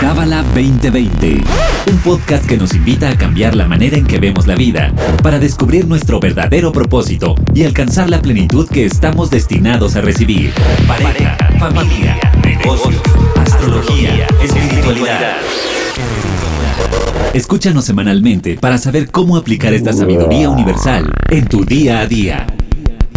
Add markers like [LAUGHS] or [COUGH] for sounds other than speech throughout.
Cábala 2020, un podcast que nos invita a cambiar la manera en que vemos la vida, para descubrir nuestro verdadero propósito y alcanzar la plenitud que estamos destinados a recibir. Pareja, familia, negocios, astrología, espiritualidad. Escúchanos semanalmente para saber cómo aplicar esta sabiduría universal en tu día a día.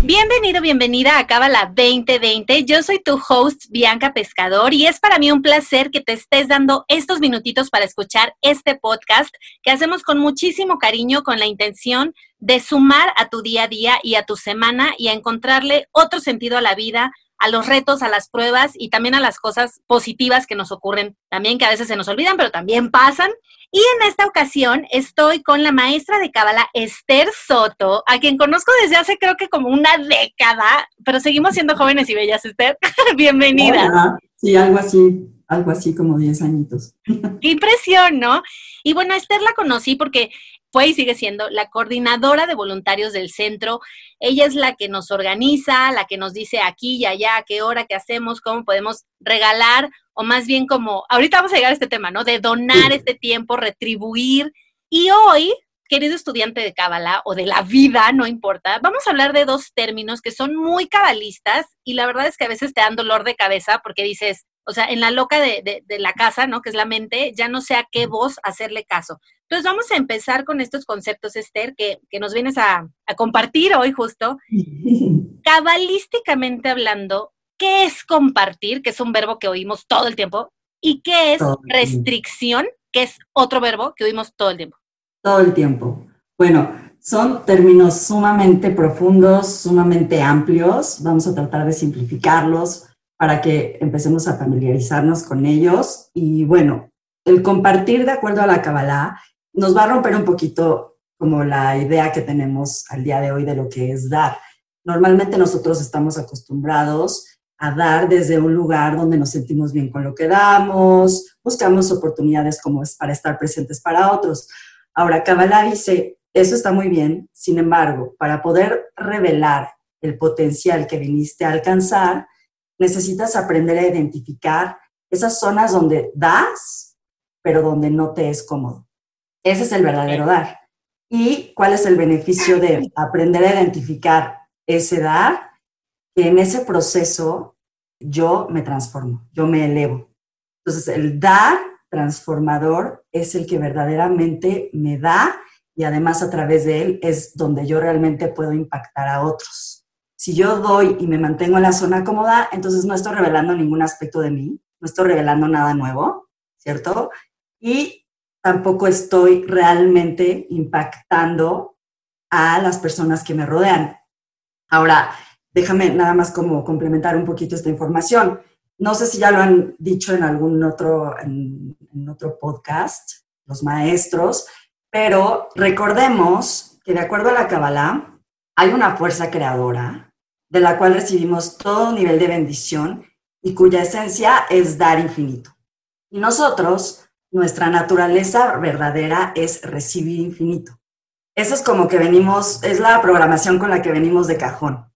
Bienvenido, bienvenida a Cábala 2020. Yo soy tu host, Bianca Pescador, y es para mí un placer que te estés dando estos minutitos para escuchar este podcast que hacemos con muchísimo cariño, con la intención de sumar a tu día a día y a tu semana y a encontrarle otro sentido a la vida, a los retos, a las pruebas y también a las cosas positivas que nos ocurren, también que a veces se nos olvidan, pero también pasan. Y en esta ocasión estoy con la maestra de Cábala, Esther Soto, a quien conozco desde hace creo que como una década, pero seguimos siendo jóvenes y bellas, Esther. [LAUGHS] Bienvenida. Sí, algo así, algo así como 10 añitos. [LAUGHS] Qué impresión, ¿no? Y bueno, Esther la conocí porque fue y sigue siendo la coordinadora de voluntarios del centro. Ella es la que nos organiza, la que nos dice aquí y allá, qué hora, qué hacemos, cómo podemos regalar, o más bien como, ahorita vamos a llegar a este tema, ¿no? De donar este tiempo, retribuir. Y hoy, querido estudiante de Cábala o de la vida, no importa, vamos a hablar de dos términos que son muy cabalistas y la verdad es que a veces te dan dolor de cabeza porque dices, o sea, en la loca de, la casa, ¿no? Que es la mente, ya no sé a qué voz hacerle caso. Entonces vamos a empezar con estos conceptos, Esther, que, nos vienes a, compartir hoy justo. [LAUGHS] Cabalísticamente hablando, ¿qué es compartir? Que es un verbo que oímos todo el tiempo. ¿Y qué es restricción? Que es otro verbo que oímos todo el tiempo. Todo el tiempo. Bueno, son términos sumamente profundos, sumamente amplios. Vamos a tratar de simplificarlos para que empecemos a familiarizarnos con ellos. Y bueno, el compartir de acuerdo a la Kabbalah nos va a romper un poquito como la idea que tenemos al día de hoy de lo que es dar. Normalmente nosotros estamos acostumbrados a dar desde un lugar donde nos sentimos bien con lo que damos, buscamos oportunidades como es para estar presentes para otros. Ahora, Kabbalah dice, eso está muy bien, sin embargo, para poder revelar el potencial que viniste a alcanzar, necesitas aprender a identificar esas zonas donde das, pero donde no te es cómodo. Ese es el verdadero dar. ¿Y cuál es el beneficio de aprender a identificar ese dar? Que en ese proceso yo me transformo, yo me elevo. Entonces, el dar transformador es el que verdaderamente me da y además a través de él es donde yo realmente puedo impactar a otros. Si yo doy y me mantengo en la zona cómoda, entonces no estoy revelando ningún aspecto de mí, no estoy revelando nada nuevo, ¿cierto? Y tampoco estoy realmente impactando a las personas que me rodean. Ahora, déjame nada más como complementar un poquito esta información. No sé si ya lo han dicho en algún otro, en, otro podcast, los maestros, pero recordemos que de acuerdo a la Kabbalah, hay una fuerza creadora de la cual recibimos todo nivel de bendición y cuya esencia es dar infinito. Y nosotros, nuestra naturaleza verdadera es recibir infinito. Eso es como que venimos, es la programación con la que venimos de cajón.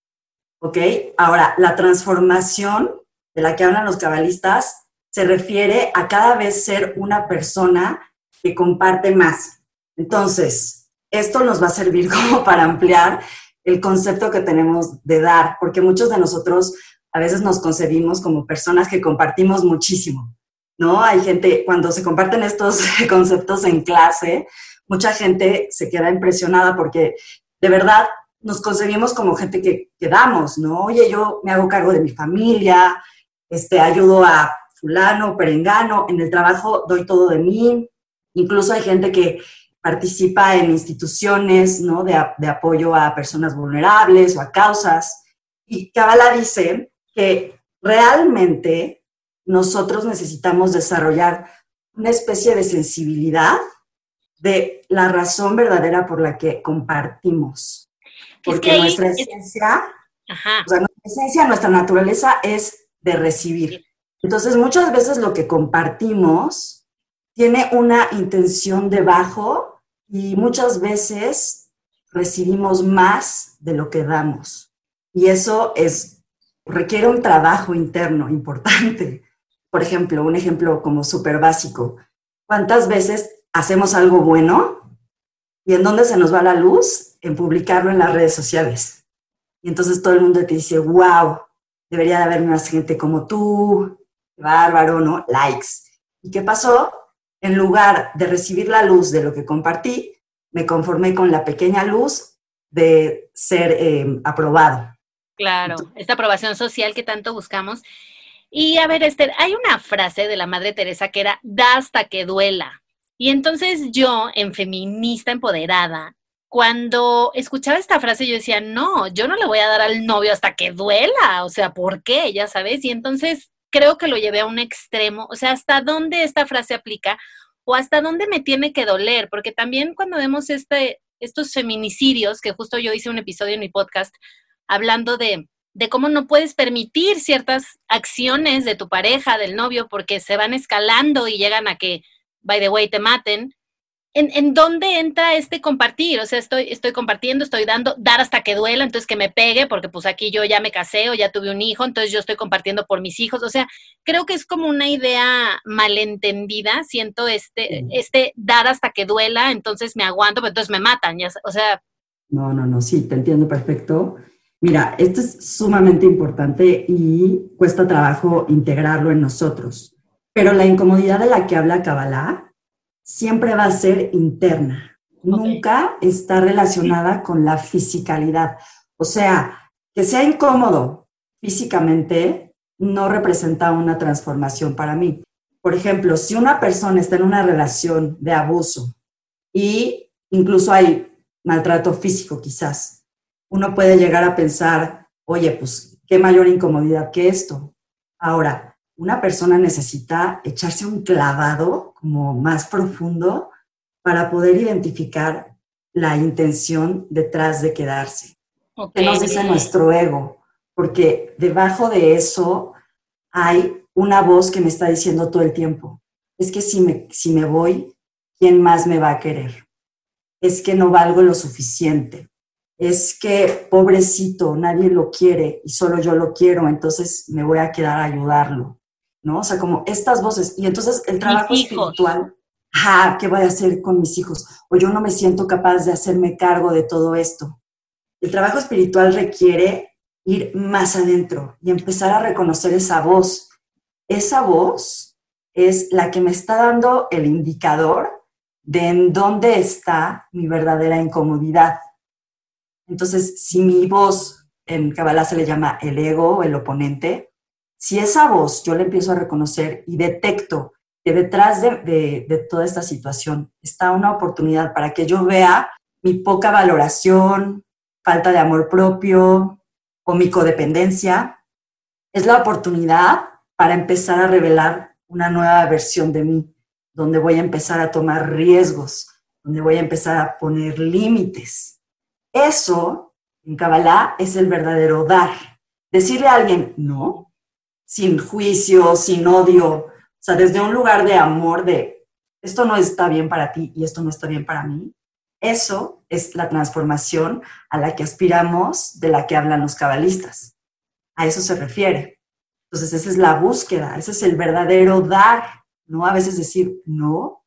¿Ok? Ahora, la transformación de la que hablan los cabalistas se refiere a cada vez ser una persona que comparte más. Entonces, esto nos va a servir [LAUGHS] como para ampliar el concepto que tenemos de dar, porque muchos de nosotros a veces nos concebimos como personas que compartimos muchísimo, ¿no? Hay gente, cuando se comparten estos [LAUGHS] conceptos en clase, mucha gente se queda impresionada porque de verdad nos concebimos como gente que, que damos, ¿no? Oye, yo me hago cargo de mi familia, este, ayudo a fulano, perengano, en el trabajo doy todo de mí, incluso hay gente que participa en instituciones ¿no? de, de, apoyo a personas vulnerables o a causas. Y Kabbalah dice que realmente nosotros necesitamos desarrollar una especie de sensibilidad de la razón verdadera por la que compartimos. Porque nuestra esencia, o sea, nuestra esencia, nuestra naturaleza es de recibir. Entonces, muchas veces lo que compartimos tiene una intención debajo y muchas veces recibimos más de lo que damos. Y eso es, requiere un trabajo interno importante. por ejemplo, un ejemplo como súper básico. ¿Cuántas veces hacemos algo bueno y en dónde se nos va la luz? En publicarlo en las redes sociales. Y entonces todo el mundo te dice, wow, debería de haber más gente como tú, bárbaro, ¿no? Likes. ¿Y qué pasó? En lugar de recibir la luz de lo que compartí, me conformé con la pequeña luz de ser eh, aprobado. Claro, esta aprobación social que tanto buscamos. Y a ver, Esther, hay una frase de la Madre Teresa que era, da hasta que duela. Y entonces yo, en feminista empoderada, cuando escuchaba esta frase yo decía, no, yo no le voy a dar al novio hasta que duela, o sea, ¿por qué? Ya sabes, y entonces creo que lo llevé a un extremo, o sea, hasta dónde esta frase aplica o hasta dónde me tiene que doler, porque también cuando vemos este, estos feminicidios, que justo yo hice un episodio en mi podcast hablando de de cómo no puedes permitir ciertas acciones de tu pareja, del novio, porque se van escalando y llegan a que, by the way, te maten. ¿En, en dónde entra este compartir? O sea, estoy, estoy compartiendo, estoy dando, dar hasta que duela, entonces que me pegue, porque pues aquí yo ya me casé o ya tuve un hijo, entonces yo estoy compartiendo por mis hijos. O sea, creo que es como una idea malentendida, siento este, este dar hasta que duela, entonces me aguanto, pero entonces me matan, ya, o sea. No, no, no, sí, te entiendo perfecto. Mira, esto es sumamente importante y cuesta trabajo integrarlo en nosotros, pero la incomodidad de la que habla Kabbalah siempre va a ser interna, nunca está relacionada con la fisicalidad. O sea, que sea incómodo físicamente no representa una transformación para mí. Por ejemplo, si una persona está en una relación de abuso y incluso hay maltrato físico quizás, uno puede llegar a pensar, oye, pues qué mayor incomodidad que esto. Ahora, una persona necesita echarse un clavado como más profundo para poder identificar la intención detrás de quedarse. ¿Qué nos dice nuestro ego? Porque debajo de eso hay una voz que me está diciendo todo el tiempo, es que si me, si me voy, ¿quién más me va a querer? Es que no valgo lo suficiente es que pobrecito, nadie lo quiere y solo yo lo quiero, entonces me voy a quedar a ayudarlo, ¿no? O sea, como estas voces. Y entonces el trabajo espiritual, ah, ¿qué voy a hacer con mis hijos? O yo no me siento capaz de hacerme cargo de todo esto. El trabajo espiritual requiere ir más adentro y empezar a reconocer esa voz. Esa voz es la que me está dando el indicador de en dónde está mi verdadera incomodidad entonces, si mi voz en Kabbalah se le llama el ego, el oponente, si esa voz yo le empiezo a reconocer y detecto que detrás de, toda esta situación está una oportunidad para que yo vea mi poca valoración, falta de amor propio o mi codependencia, es la oportunidad para empezar a revelar una nueva versión de mí, donde voy a empezar a tomar riesgos, donde voy a empezar a poner límites. Eso, en Kabbalah, es el verdadero dar. Decirle a alguien no, sin juicio, sin odio, o sea, desde un lugar de amor, de esto no está bien para ti y esto no está bien para mí. Eso es la transformación a la que aspiramos, de la que hablan los cabalistas. A eso se refiere. Entonces, esa es la búsqueda, ese es el verdadero dar, ¿no? A veces decir no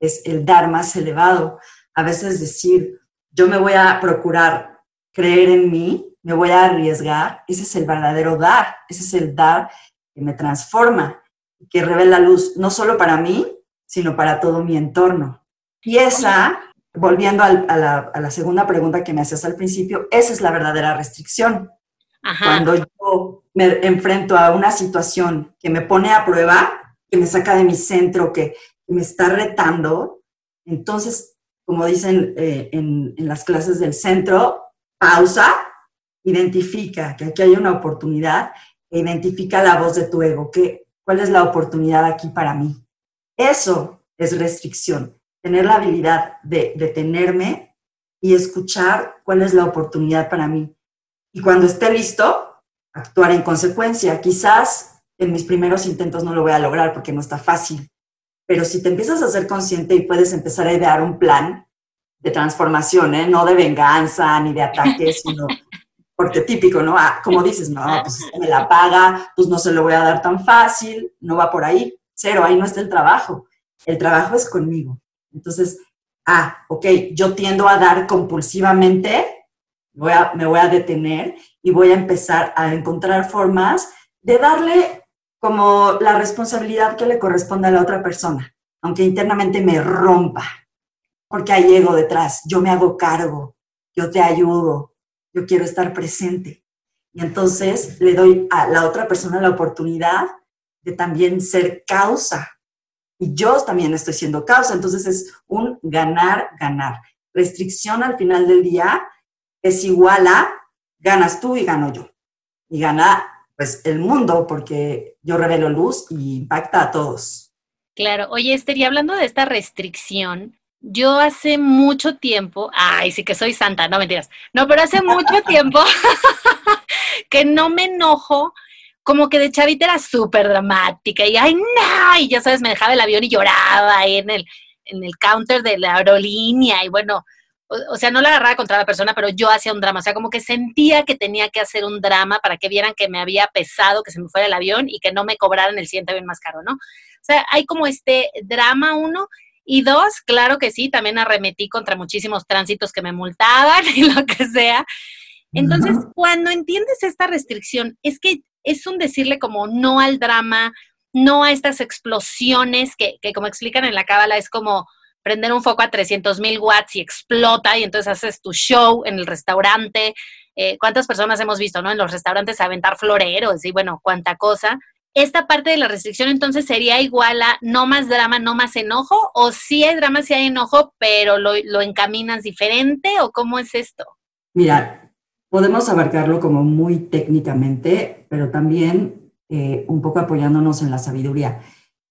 es el dar más elevado. A veces decir yo me voy a procurar creer en mí, me voy a arriesgar, ese es el verdadero dar, ese es el dar que me transforma, que revela luz, no solo para mí, sino para todo mi entorno. Y esa, volviendo a, la, segunda pregunta que me hacías al principio, esa es la verdadera restricción. Cuando yo me enfrento a una situación que me pone a prueba, que me saca de mi centro, que me está retando, entonces como dicen eh, en, las clases del centro, pausa, identifica que aquí hay una oportunidad e identifica la voz de tu ego, que, cuál es la oportunidad aquí para mí. Eso es restricción, tener la habilidad de detenerme y escuchar cuál es la oportunidad para mí. Y cuando esté listo, actuar en consecuencia. Quizás en mis primeros intentos no lo voy a lograr porque no está fácil, pero si te empiezas a ser consciente y puedes empezar a idear un plan de transformación, ¿eh? no de venganza ni de ataque, [LAUGHS] sino porque típico, ¿no? Ah, como [LAUGHS] dices, no, pues si me la paga, pues no se lo voy a dar tan fácil, no va por ahí, cero, ahí no está el trabajo. El trabajo es conmigo. Entonces, ah, ok, yo tiendo a dar compulsivamente, voy a, me voy a detener y voy a empezar a encontrar formas de darle como la responsabilidad que le corresponde a la otra persona, aunque internamente me rompa, porque hay ego detrás, yo me hago cargo, yo te ayudo, yo quiero estar presente. Y entonces le doy a la otra persona la oportunidad de también ser causa. Y yo también estoy siendo causa. Entonces es un ganar, ganar. Restricción al final del día es igual a ganas tú y gano yo. Y gana pues el mundo porque yo revelo luz y impacta a todos. Claro. Oye, Esther, y hablando de esta restricción, yo hace mucho tiempo, ay, sí que soy santa, no mentiras, no, pero hace mucho [LAUGHS] tiempo [LAUGHS] que no me enojo, como que de chavita era súper dramática y ay, no, y ya sabes, me dejaba el avión y lloraba ahí en el, en el counter de la aerolínea y bueno, o, sea, no la agarraba contra la persona, pero yo hacía un drama, o sea, como que sentía que tenía que hacer un drama para que vieran que me había pesado, que se me fuera el avión y que no me cobraran el siguiente avión más caro, ¿no? O sea, hay como este drama uno y dos, claro que sí, también arremetí contra muchísimos tránsitos que me multaban [LAUGHS] y lo que sea. Entonces, cuando entiendes esta restricción, es que es un decirle como no al drama, no a estas explosiones que, que como explican en la cábala, es como prender un foco a 300 mil watts y explota y entonces haces tu show en el restaurante. Eh, ¿Cuántas personas hemos visto, no? En los restaurantes aventar floreros y bueno, cuánta cosa esta parte de la restricción entonces sería igual a no más drama, no más enojo, o si hay drama, si hay enojo, pero lo, encaminas diferente, o cómo es esto? Mira, podemos abarcarlo como muy técnicamente, pero también eh, un poco apoyándonos en la sabiduría.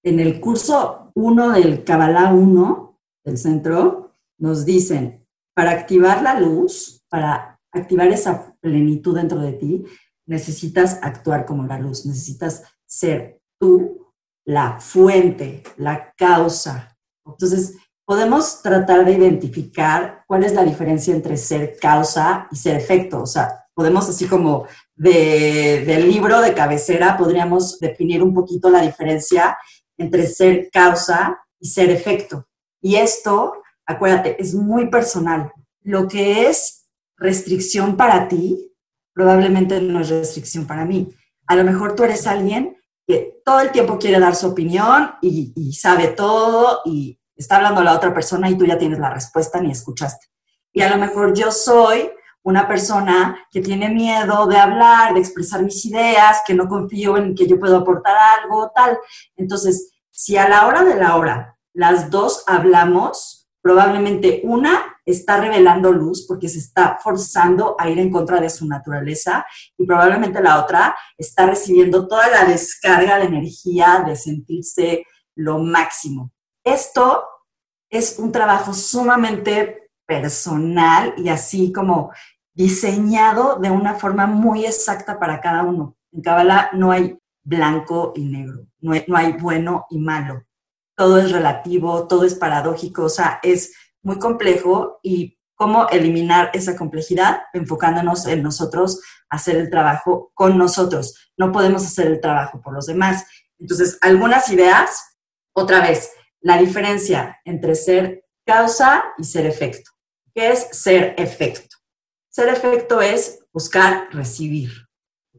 En el curso 1 del Kabbalah 1 del centro, nos dicen, para activar la luz, para activar esa plenitud dentro de ti, necesitas actuar como la luz, necesitas ser tú la fuente, la causa. Entonces, podemos tratar de identificar cuál es la diferencia entre ser causa y ser efecto. O sea, podemos así como de, del libro de cabecera, podríamos definir un poquito la diferencia entre ser causa y ser efecto. Y esto, acuérdate, es muy personal. Lo que es restricción para ti, probablemente no es restricción para mí. A lo mejor tú eres alguien todo el tiempo quiere dar su opinión y, sabe todo y está hablando la otra persona y tú ya tienes la respuesta ni escuchaste. Y a lo mejor yo soy una persona que tiene miedo de hablar, de expresar mis ideas, que no confío en que yo puedo aportar algo, tal. Entonces, si a la hora de la hora las dos hablamos, probablemente una está revelando luz porque se está forzando a ir en contra de su naturaleza y probablemente la otra está recibiendo toda la descarga de energía de sentirse lo máximo. Esto es un trabajo sumamente personal y así como diseñado de una forma muy exacta para cada uno. En Kabbalah no hay blanco y negro, no hay, no hay bueno y malo. Todo es relativo, todo es paradójico, o sea, es muy complejo y cómo eliminar esa complejidad enfocándonos en nosotros, hacer el trabajo con nosotros. No podemos hacer el trabajo por los demás. Entonces, algunas ideas, otra vez, la diferencia entre ser causa y ser efecto. ¿Qué es ser efecto? Ser efecto es buscar recibir.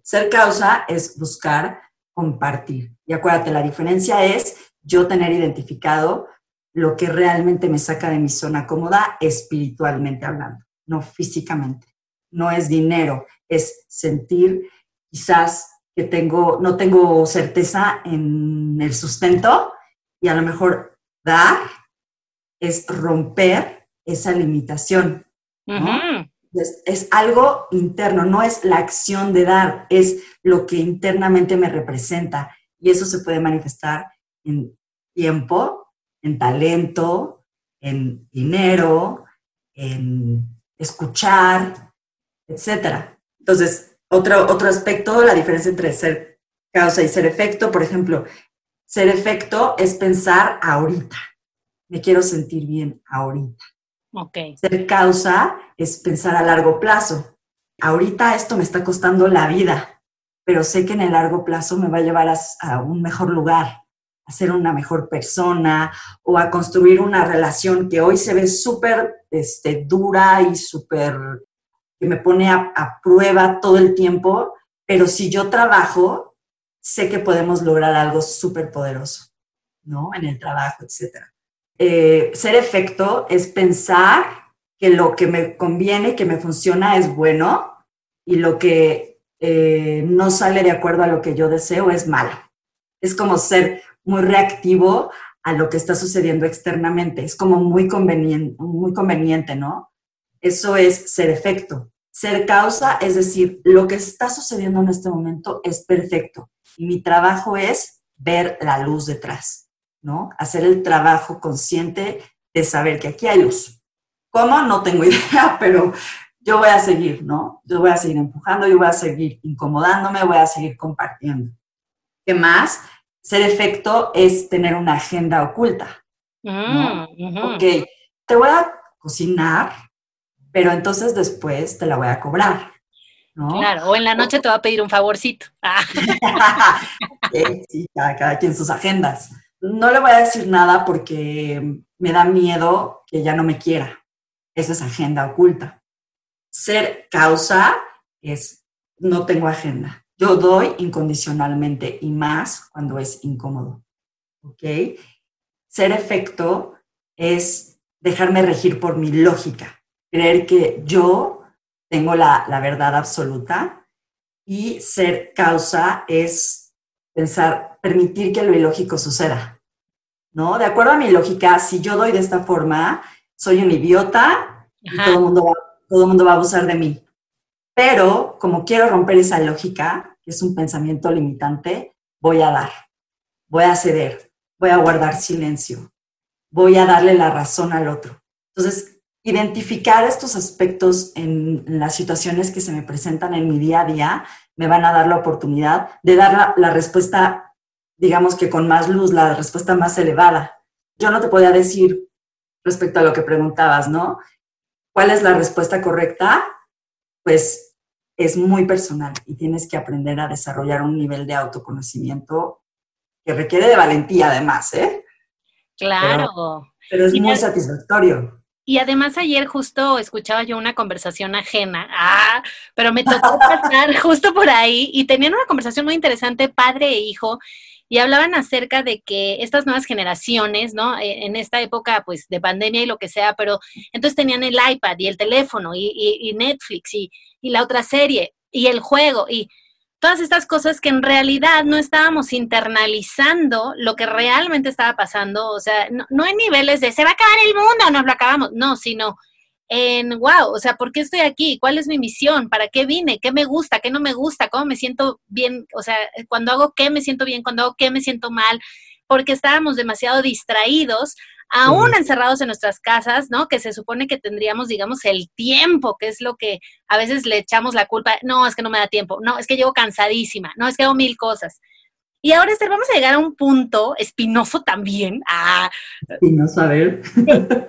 Ser causa es buscar compartir. Y acuérdate, la diferencia es yo tener identificado lo que realmente me saca de mi zona cómoda espiritualmente hablando, no físicamente. No es dinero, es sentir quizás que tengo, no tengo certeza en el sustento y a lo mejor dar es romper esa limitación. es, es, algo interno, no es la acción de dar, es lo que internamente me representa y eso se puede manifestar en tiempo, en talento, en dinero, en escuchar, etc. Entonces, otro, otro aspecto, la diferencia entre ser causa y ser efecto, por ejemplo, ser efecto es pensar ahorita. Me quiero sentir bien ahorita. Okay. Ser causa es pensar a largo plazo. ahorita esto me está costando la vida, pero sé que en el largo plazo me va a llevar a, un mejor lugar, a ser una mejor persona o a construir una relación que hoy se ve súper este, dura y súper, que me pone a, prueba todo el tiempo, pero si yo trabajo, sé que podemos lograr algo súper poderoso, ¿no? En el trabajo, etc. Eh, ser efecto es pensar que lo que me conviene, que me funciona es bueno y lo que eh, no sale de acuerdo a lo que yo deseo es malo. Es como ser muy reactivo a lo que está sucediendo externamente. Es como muy conveniente, muy conveniente, ¿no? Eso es ser efecto. Ser causa, es decir, lo que está sucediendo en este momento es perfecto. Mi trabajo es ver la luz detrás, ¿no? Hacer el trabajo consciente de saber que aquí hay luz. ¿Cómo? No tengo [LAUGHS] idea, pero yo voy a seguir, ¿no? Yo voy a seguir empujando, yo voy a seguir incomodándome, voy a seguir compartiendo. ¿Qué más? Ser efecto es tener una agenda oculta. ¿no? Mm, ok, te voy a cocinar, pero entonces después te la voy a cobrar. Claro, o en la noche te va a pedir un favorcito. Ah. [LAUGHS] sí, cada, quien sus agendas. No le voy a decir nada porque me da miedo que ya no me quiera. Esa es agenda oculta. Ser causa es no tengo agenda. Yo doy incondicionalmente y más cuando es incómodo. ¿Ok? Ser efecto es dejarme regir por mi lógica, creer que yo tengo la, verdad absoluta y ser causa es pensar, permitir que lo ilógico suceda, ¿no? De acuerdo a mi lógica, si yo doy de esta forma, soy un idiota y todo el mundo, va, todo mundo va a abusar de mí. Pero como quiero romper esa lógica, que es un pensamiento limitante, voy a dar, voy a ceder, voy a guardar silencio, voy a darle la razón al otro. Entonces, identificar estos aspectos en, las situaciones que se me presentan en mi día a día me van a dar la oportunidad de dar la, respuesta, digamos que con más luz, la respuesta más elevada. Yo no te podía decir respecto a lo que preguntabas, ¿no? ¿Cuál es la respuesta correcta? Pues es muy personal y tienes que aprender a desarrollar un nivel de autoconocimiento que requiere de valentía además, ¿eh? Claro. Pero, es muy satisfactorio. Y además ayer justo escuchaba yo una conversación ajena, ah, pero me tocó [LAUGHS] pasar justo por ahí y tenían una conversación muy interesante, padre e hijo, y hablaban acerca de que estas nuevas generaciones, ¿no? E, en esta época, pues, de pandemia y lo que sea, pero entonces tenían el iPad y el teléfono y, y Netflix y, y la otra serie y el juego y todas estas cosas que en realidad no estábamos internalizando lo que realmente estaba pasando, o sea, no, no en niveles de se va a acabar el mundo, nos lo acabamos, no, sino en, wow, o sea, ¿por qué estoy aquí? ¿Cuál es mi misión? ¿Para qué vine? ¿Qué me gusta? ¿Qué no me gusta? ¿Cómo me siento bien? O sea, cuando hago qué me siento bien, cuando hago qué me siento mal, porque estábamos demasiado distraídos aún encerrados en nuestras casas, ¿no? Que se supone que tendríamos, digamos, el tiempo, que es lo que a veces le echamos la culpa, no, es que no me da tiempo, no, es que llego cansadísima, no, es que hago mil cosas. Y ahora, Esther, vamos a llegar a un punto espinoso también. Ah, espinoso, a ver.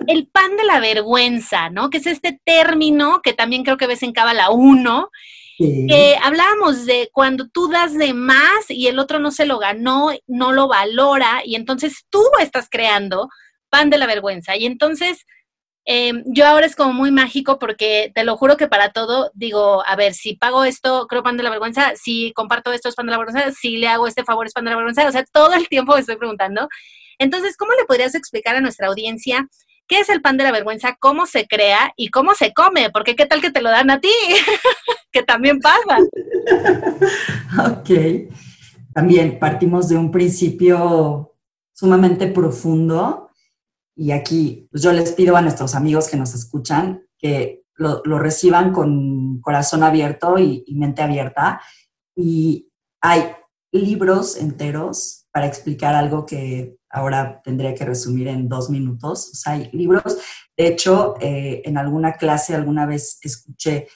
El pan de la vergüenza, ¿no? Que es este término que también creo que ves en Cábala 1, que hablábamos de cuando tú das de más y el otro no se lo ganó, no lo valora, y entonces tú estás creando pan de la vergüenza. Y entonces, em, yo ahora es como muy mágico porque te lo juro que para todo digo, a ver, si pago esto, creo pan de la vergüenza, si comparto esto es pan de la vergüenza, si le hago este favor es pan de la vergüenza, o sea, todo el tiempo me estoy preguntando. Entonces, ¿cómo le podrías explicar a nuestra audiencia qué es el pan de la vergüenza, cómo se crea y cómo se come? Porque qué tal que te lo dan a ti, [LAUGHS] que también pasa. [LAUGHS] ok. También partimos de un principio sumamente profundo y aquí pues, yo les pido a nuestros amigos que nos escuchan que lo, reciban con corazón abierto y, mente abierta. Y hay libros enteros para explicar algo que ahora tendría que resumir en dos minutos. O sea, hay libros. De hecho, eh, en alguna clase alguna vez escuché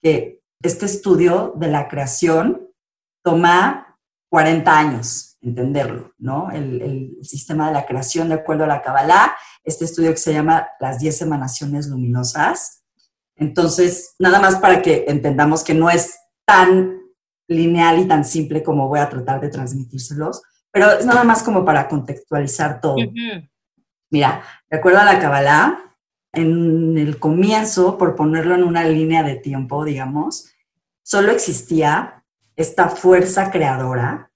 que este estudio de la creación toma 40 años entenderlo, ¿no? El, sistema de la creación de acuerdo a la Kabbalah, este estudio que se llama Las 10 emanaciones luminosas, Entonces, nada más para que entendamos que no es tan lineal y tan simple como voy a tratar de transmitírselos, pero es nada más como para contextualizar todo. Mira, de acuerdo a la Kabbalah, en el comienzo, por ponerlo en una línea de tiempo, digamos, solo existía esta fuerza creadora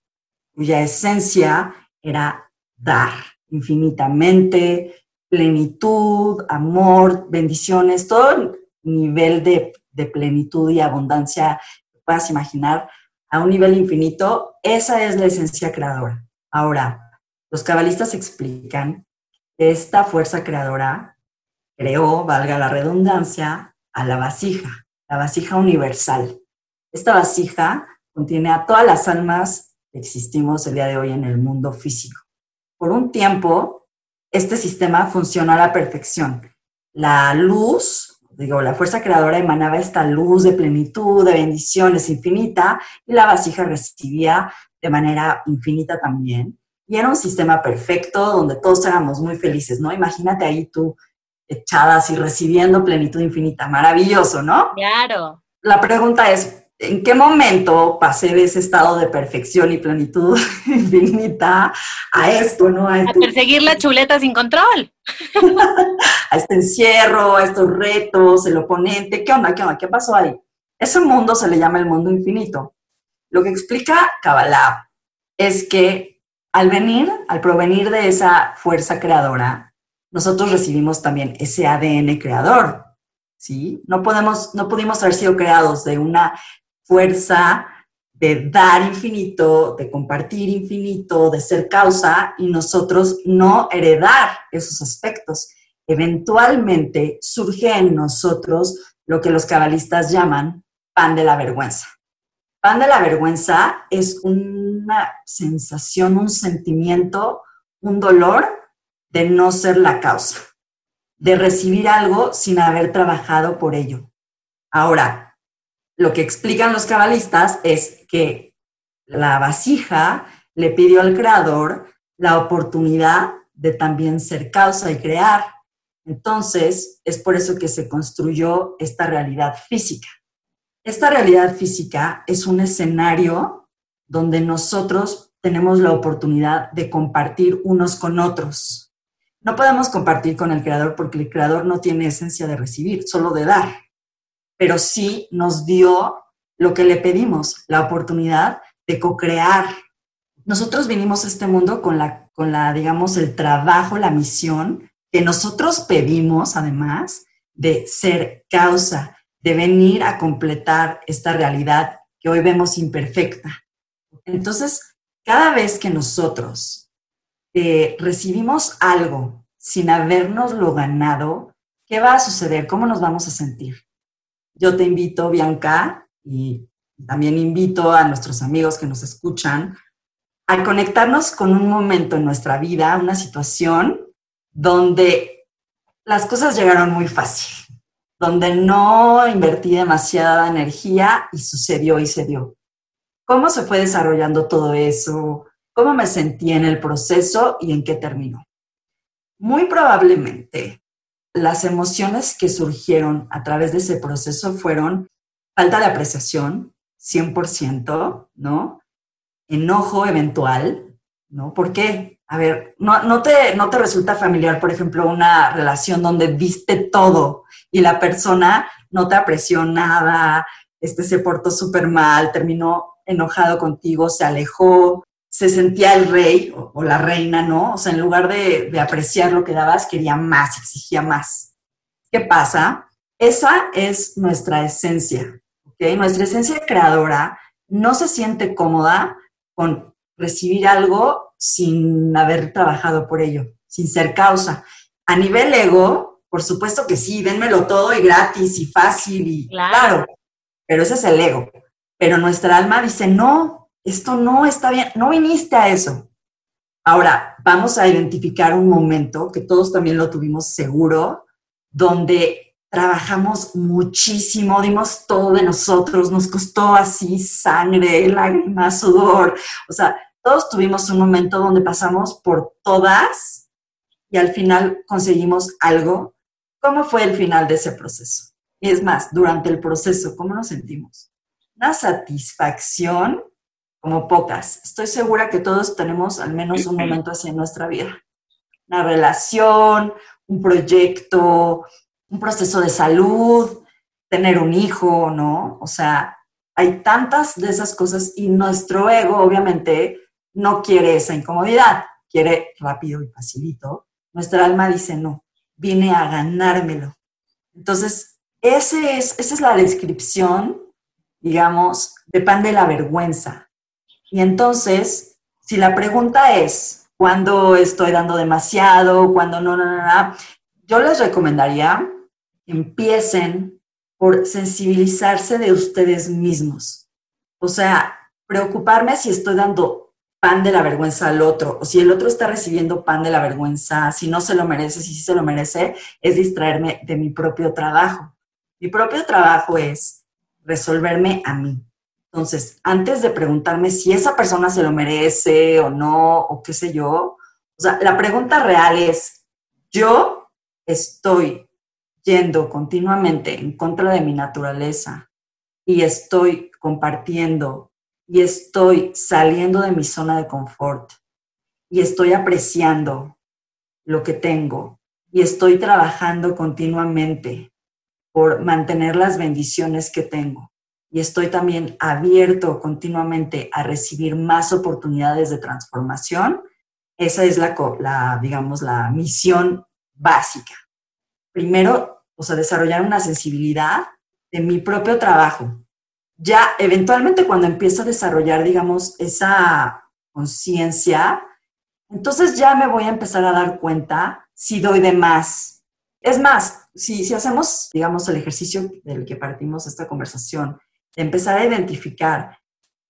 cuya esencia era dar infinitamente, plenitud, amor, bendiciones, todo nivel de, de plenitud y abundancia que puedas imaginar a un nivel infinito, esa es la esencia creadora. Ahora, los cabalistas explican que esta fuerza creadora creó, valga la redundancia, a la vasija, la vasija universal. Esta vasija contiene a todas las almas existimos el día de hoy en el mundo físico. Por un tiempo, este sistema funcionó a la perfección. La luz, digo, la fuerza creadora emanaba esta luz de plenitud, de bendiciones infinita, y la vasija recibía de manera infinita también. Y era un sistema perfecto donde todos éramos muy felices, ¿no? Imagínate ahí tú echadas y recibiendo plenitud infinita. Maravilloso, ¿no? Claro. La pregunta es, ¿en qué momento pasé de ese estado de perfección y plenitud [LAUGHS] infinita a esto, ¿no? A, perseguir la chuleta sin control. [LAUGHS] a este encierro, a estos retos, el oponente. ¿Qué onda? ¿Qué onda? ¿Qué pasó ahí? Ese mundo se le llama el mundo infinito. Lo que explica Kabbalah es que al venir, al provenir de esa fuerza creadora, nosotros recibimos también ese ADN creador, ¿sí? No, podemos, no pudimos haber sido creados de una fuerza de dar infinito, de compartir infinito, de ser causa y nosotros no heredar esos aspectos. Eventualmente surge en nosotros lo que los cabalistas llaman pan de la vergüenza. Pan de la vergüenza es una sensación, un sentimiento, un dolor de no ser la causa, de recibir algo sin haber trabajado por ello. Ahora, lo que explican los cabalistas es que la vasija le pidió al creador la oportunidad de también ser causa y crear. Entonces, es por eso que se construyó esta realidad física. Esta realidad física es un escenario donde nosotros tenemos la oportunidad de compartir unos con otros no podemos compartir con el creador porque el creador no tiene esencia de recibir, solo de dar. Pero sí nos dio lo que le pedimos, la oportunidad de co-crear. Nosotros vinimos a este mundo con la, con la, digamos, el trabajo, la misión que nosotros pedimos, además, de ser causa, de venir a completar esta realidad que hoy vemos imperfecta. Entonces, cada vez que nosotros eh, recibimos algo sin habernoslo ganado, ¿qué va a suceder? ¿Cómo nos vamos a sentir? Yo te invito, Bianca, y también invito a nuestros amigos que nos escuchan, a conectarnos con un momento en nuestra vida, una situación donde las cosas llegaron muy fácil, donde no invertí demasiada energía y sucedió y se dio. ¿Cómo se fue desarrollando todo eso? cómo me sentí en el proceso y en qué terminó. Muy probablemente las emociones que surgieron a través de ese proceso fueron falta de apreciación, 100%, ¿no? Enojo eventual, ¿no? ¿Por qué? A ver, no, no, te, no te resulta familiar, por ejemplo, una relación donde viste todo y la persona no te apreció nada, este se portó súper mal, terminó enojado contigo, se alejó, se sentía el rey o, la reina, ¿no? O sea, en lugar de, apreciar lo que dabas, quería más, exigía más. ¿Qué pasa? Esa es nuestra esencia, ¿ok? Nuestra esencia creadora no se siente cómoda con recibir algo sin haber trabajado por ello, sin ser causa. A nivel ego, por supuesto que sí, denmelo todo y gratis y fácil y claro, pero ese es el ego. Pero nuestra alma dice, no, esto no está bien, no viniste a eso. Ahora, vamos a identificar un momento que todos también lo tuvimos seguro, donde trabajamos muchísimo, dimos todo de nosotros, nos costó así sangre, lágrimas, sudor. O sea, todos tuvimos un momento donde pasamos por todas y al final conseguimos algo. ¿Cómo fue el final de ese proceso? es más, durante el proceso, ¿cómo nos sentimos? Una satisfacción como pocas. Estoy segura que todos tenemos al menos un momento así en nuestra vida. Una relación, un proyecto, un proceso de salud, tener un hijo, ¿no? O sea, hay tantas de esas cosas y nuestro ego obviamente no quiere esa incomodidad, quiere rápido y facilito. Nuestra alma dice, no, vine a ganármelo. Entonces, ese es, esa es la descripción, digamos, de pan de la vergüenza. Y entonces, si la pregunta es, ¿cuándo estoy dando demasiado? ¿Cuándo no, no, no, no? Yo les recomendaría que empiecen por sensibilizarse de ustedes mismos. O sea, preocuparme si estoy dando pan de la vergüenza al otro, o si el otro está recibiendo pan de la vergüenza, si no se lo merece, si sí se lo merece, es distraerme de mi propio trabajo. Mi propio trabajo es resolverme a mí. Entonces, antes de preguntarme si esa persona se lo merece o no, o qué sé yo, o sea, la pregunta real es, ¿yo estoy yendo continuamente en contra de mi naturaleza y estoy compartiendo y estoy saliendo de mi zona de confort y estoy apreciando lo que tengo y estoy trabajando continuamente por mantener las bendiciones que tengo. Y estoy también abierto continuamente a recibir más oportunidades de transformación. Esa es la, la digamos, la misión básica. Primero, o sea, desarrollar una sensibilidad de mi propio trabajo. Ya eventualmente cuando empiezo a desarrollar, digamos, esa conciencia, entonces ya me voy a empezar a dar cuenta si doy de más, es más, si, si hacemos, digamos, el ejercicio del que partimos esta conversación, empezar a identificar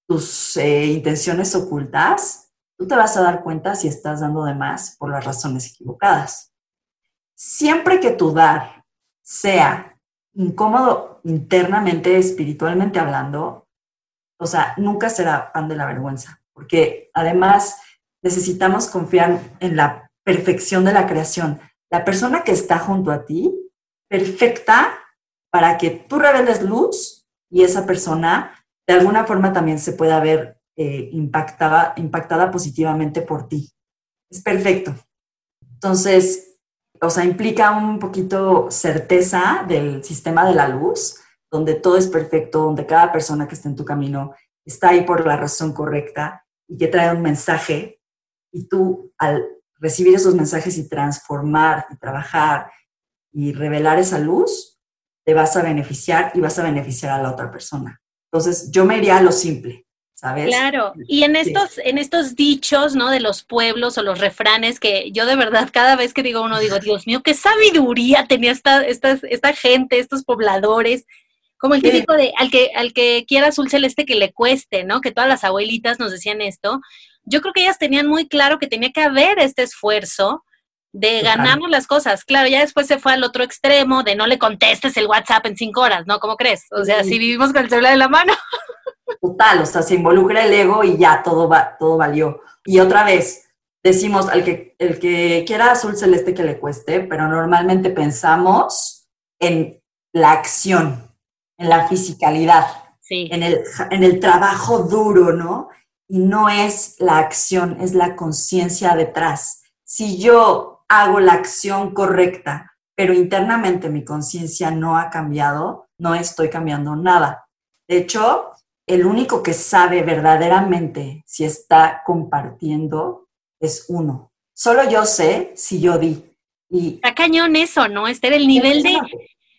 tus eh, intenciones ocultas, tú te vas a dar cuenta si estás dando de más por las razones equivocadas. Siempre que tu dar sea incómodo internamente, espiritualmente hablando, o sea, nunca será pan de la vergüenza, porque además necesitamos confiar en la perfección de la creación la persona que está junto a ti, perfecta para que tú reveles luz y esa persona de alguna forma también se pueda ver eh, impactada, impactada positivamente por ti. Es perfecto. Entonces, o sea, implica un poquito certeza del sistema de la luz, donde todo es perfecto, donde cada persona que está en tu camino está ahí por la razón correcta y que trae un mensaje y tú al recibir esos mensajes y transformar y trabajar y revelar esa luz, te vas a beneficiar y vas a beneficiar a la otra persona. Entonces, yo me iría a lo simple, ¿sabes? Claro, y en estos, en estos dichos, ¿no? De los pueblos o los refranes que yo de verdad cada vez que digo uno digo, Dios mío, qué sabiduría tenía esta, esta, esta gente, estos pobladores, como el típico de al que, al que quiera azul celeste que le cueste, ¿no? Que todas las abuelitas nos decían esto yo creo que ellas tenían muy claro que tenía que haber este esfuerzo de ganarnos las cosas. Claro, ya después se fue al otro extremo de no le contestes el WhatsApp en cinco horas, ¿no? ¿Cómo crees? O sea, si vivimos con el celular en la mano. [LAUGHS] Total, o sea, se involucra el ego y ya todo, va, todo valió. Y otra vez, decimos al que, el que quiera azul celeste que le cueste, pero normalmente pensamos en la acción, en la fisicalidad, en, el, en el trabajo duro, ¿no? y no es la acción, es la conciencia detrás. Si yo hago la acción correcta, pero internamente mi conciencia no ha cambiado, no estoy cambiando nada. De hecho, el único que sabe verdaderamente si está compartiendo es uno. Solo yo sé si yo di. Y está cañón eso, ¿no? Este el nivel de,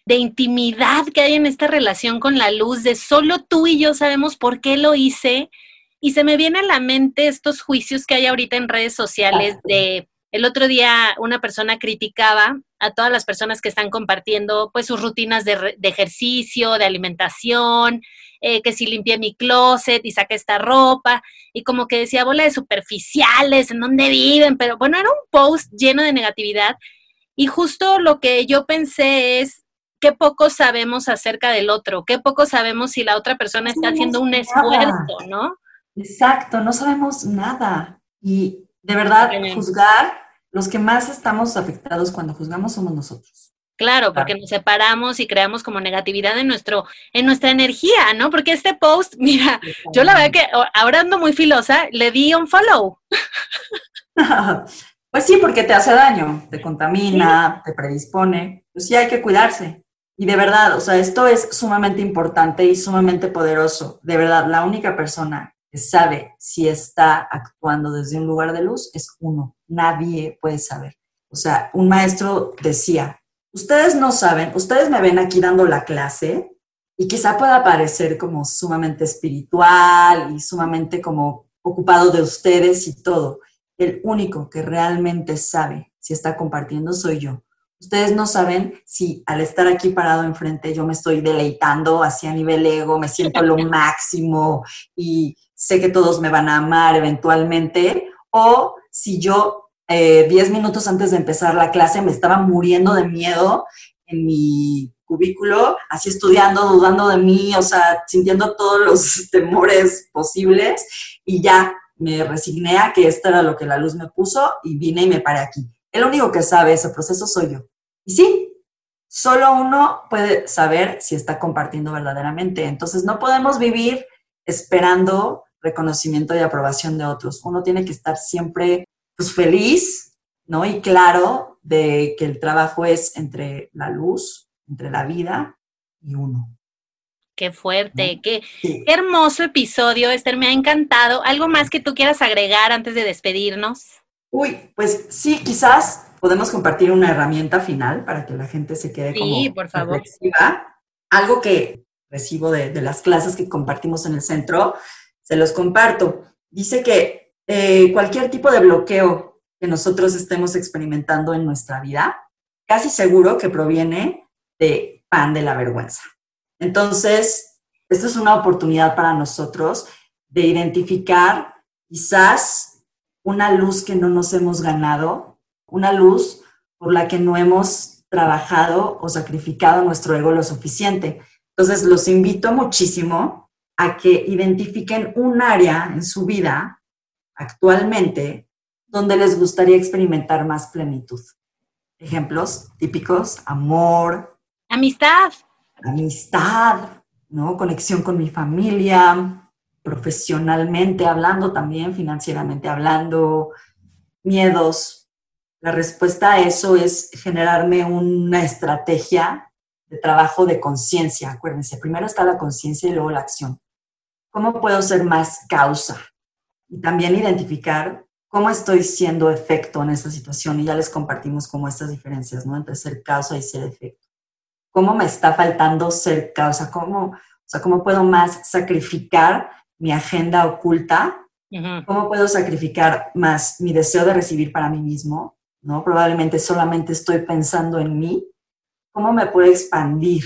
de intimidad que hay en esta relación con la luz, de solo tú y yo sabemos por qué lo hice, y se me viene a la mente estos juicios que hay ahorita en redes sociales de el otro día una persona criticaba a todas las personas que están compartiendo pues sus rutinas de, ejercicio, de alimentación, eh, que si limpié mi closet y saqué esta ropa, y como que decía bola de superficiales, en dónde viven, pero bueno, era un post lleno de negatividad. Y justo lo que yo pensé es, qué poco sabemos acerca del otro, qué poco sabemos si la otra persona está haciendo un esfuerzo, ¿no? Exacto, no sabemos nada. Y de verdad, juzgar, los que más estamos afectados cuando juzgamos somos nosotros. Claro, porque nos separamos y creamos como negatividad en nuestro, en nuestra energía, ¿no? Porque este post, [LAUGHS] mira, yo la verdad que ahora ando muy filosa, le di un follow. [LAUGHS] pues sí, porque te hace daño, te contamina, te predispone. Pues sí, hay que cuidarse. Y de verdad, o sea, esto es sumamente importante y sumamente poderoso. De verdad, la única persona que sabe si está actuando desde un lugar de luz es uno. Nadie puede saber. O sea, un maestro decía, ustedes no saben, ustedes me ven aquí dando la clase y quizá pueda parecer como sumamente espiritual y sumamente como ocupado de ustedes y todo. El único que realmente sabe si está compartiendo soy yo. Ustedes no saben si al estar aquí parado enfrente yo me estoy deleitando hacia nivel ego, me siento lo [LAUGHS] máximo y sé que todos me van a amar eventualmente, o si yo eh, diez minutos antes de empezar la clase me estaba muriendo de miedo en mi cubículo, así estudiando, dudando de mí, o sea, sintiendo todos los [LAUGHS] temores posibles y ya me resigné a que esto era lo que la luz me puso y vine y me paré aquí. El único que sabe ese proceso soy yo. Y sí, solo uno puede saber si está compartiendo verdaderamente. Entonces no podemos vivir esperando reconocimiento y aprobación de otros. Uno tiene que estar siempre pues feliz, ¿no? Y claro de que el trabajo es entre la luz, entre la vida y uno. Qué fuerte, qué, hermoso episodio, Esther, me ha encantado. ¿Algo más que tú quieras agregar antes de despedirnos? Uy, pues sí, quizás podemos compartir una herramienta final para que la gente se quede sí, por favor. Algo que recibo de, de, las clases que compartimos en el centro, se los comparto. Dice que eh, cualquier tipo de bloqueo que nosotros estemos experimentando en nuestra vida, casi seguro que proviene de pan de la vergüenza. Entonces, esto es una oportunidad para nosotros de identificar quizás una luz que no nos hemos ganado, una luz por la que no hemos trabajado o sacrificado nuestro ego lo suficiente. Entonces, los invito muchísimo a que identifiquen un área en su vida actualmente donde les gustaría experimentar más plenitud. Ejemplos típicos, amor. Amistad. Amistad, ¿no? Conexión con mi familia, profesionalmente hablando también, financieramente hablando, miedos. La respuesta a eso es generarme una estrategia de trabajo de conciencia. Acuérdense, primero está la conciencia y luego la acción. ¿Cómo puedo ser más causa? y también identificar cómo estoy siendo efecto en esta situación y ya les compartimos como estas diferencias, ¿no? Entre ser causa y ser efecto. ¿Cómo me está faltando ser causa? ¿Cómo, o sea, cómo puedo más sacrificar mi agenda oculta? ¿Cómo puedo sacrificar más mi deseo de recibir para mí mismo? ¿No? Probablemente solamente estoy pensando en mí. ¿Cómo me puedo expandir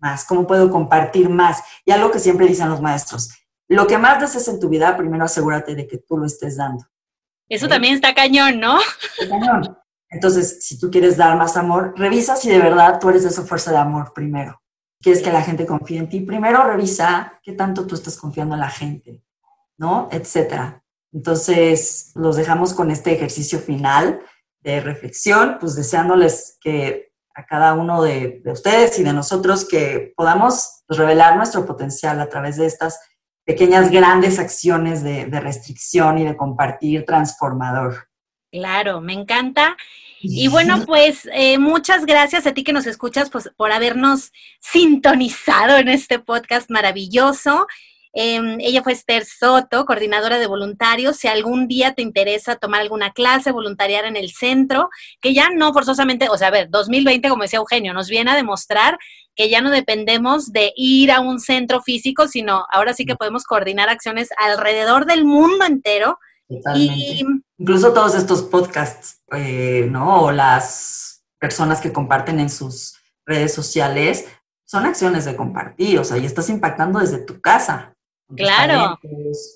más? ¿Cómo puedo compartir más? Y algo que siempre dicen los maestros, lo que más desees en tu vida, primero asegúrate de que tú lo estés dando. Eso también está cañón, ¿no? Está cañón. Entonces, si tú quieres dar más amor, revisa si de verdad tú eres de esa fuerza de amor primero. Quieres que la gente confíe en ti. Primero revisa qué tanto tú estás confiando en la gente, ¿no? Etcétera. Entonces, los dejamos con este ejercicio final de reflexión, pues deseándoles que a cada uno de, de ustedes y de nosotros que podamos revelar nuestro potencial a través de estas pequeñas, grandes acciones de, restricción y de compartir transformador. Claro, me encanta. Y bueno, pues eh, muchas gracias a ti que nos escuchas pues, por habernos sintonizado en este podcast maravilloso. Em, ella fue Esther Soto, coordinadora de voluntarios. Si algún día te interesa tomar alguna clase, voluntariar en el centro, que ya no forzosamente, o sea, a ver, 2020, como decía Eugenio, nos viene a demostrar que ya no dependemos de ir a un centro físico, sino ahora sí que podemos coordinar acciones alrededor del mundo entero. Y, Incluso todos estos podcasts, eh, ¿no? O las personas que comparten en sus redes sociales, son acciones de compartir, o sea, y estás impactando desde tu casa. Claro.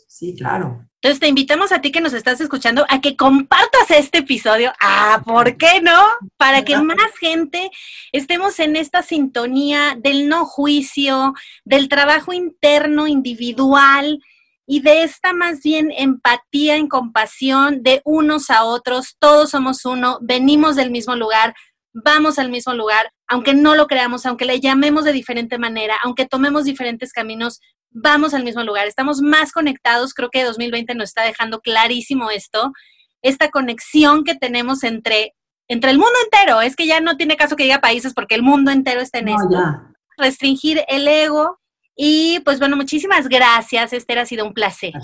Sí, claro. Entonces te invitamos a ti que nos estás escuchando a que compartas este episodio. Ah, ¿por qué no? Para que más gente estemos en esta sintonía del no juicio, del trabajo interno, individual y de esta más bien empatía en compasión de unos a otros. Todos somos uno, venimos del mismo lugar. vamos al mismo lugar, aunque no lo creamos, aunque le llamemos de diferente manera, aunque tomemos diferentes caminos, vamos al mismo lugar. Estamos más conectados, creo que 2020 nos está dejando clarísimo esto, esta conexión que tenemos entre, entre el mundo entero. Es que ya no tiene caso que diga países porque el mundo entero está en esto. Restringir el ego. Y pues bueno, muchísimas gracias, Esther, ha sido un placer.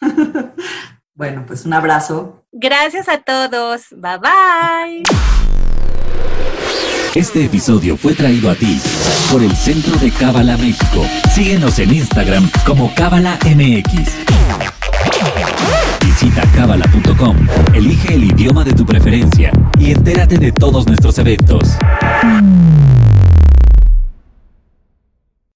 [LAUGHS] bueno, pues un abrazo. Gracias a todos. Bye bye. Este episodio fue traído a ti por el Centro de Cábala México. Síguenos en Instagram como Cábala MX. Visita cábala.com, elige el idioma de tu preferencia y entérate de todos nuestros eventos.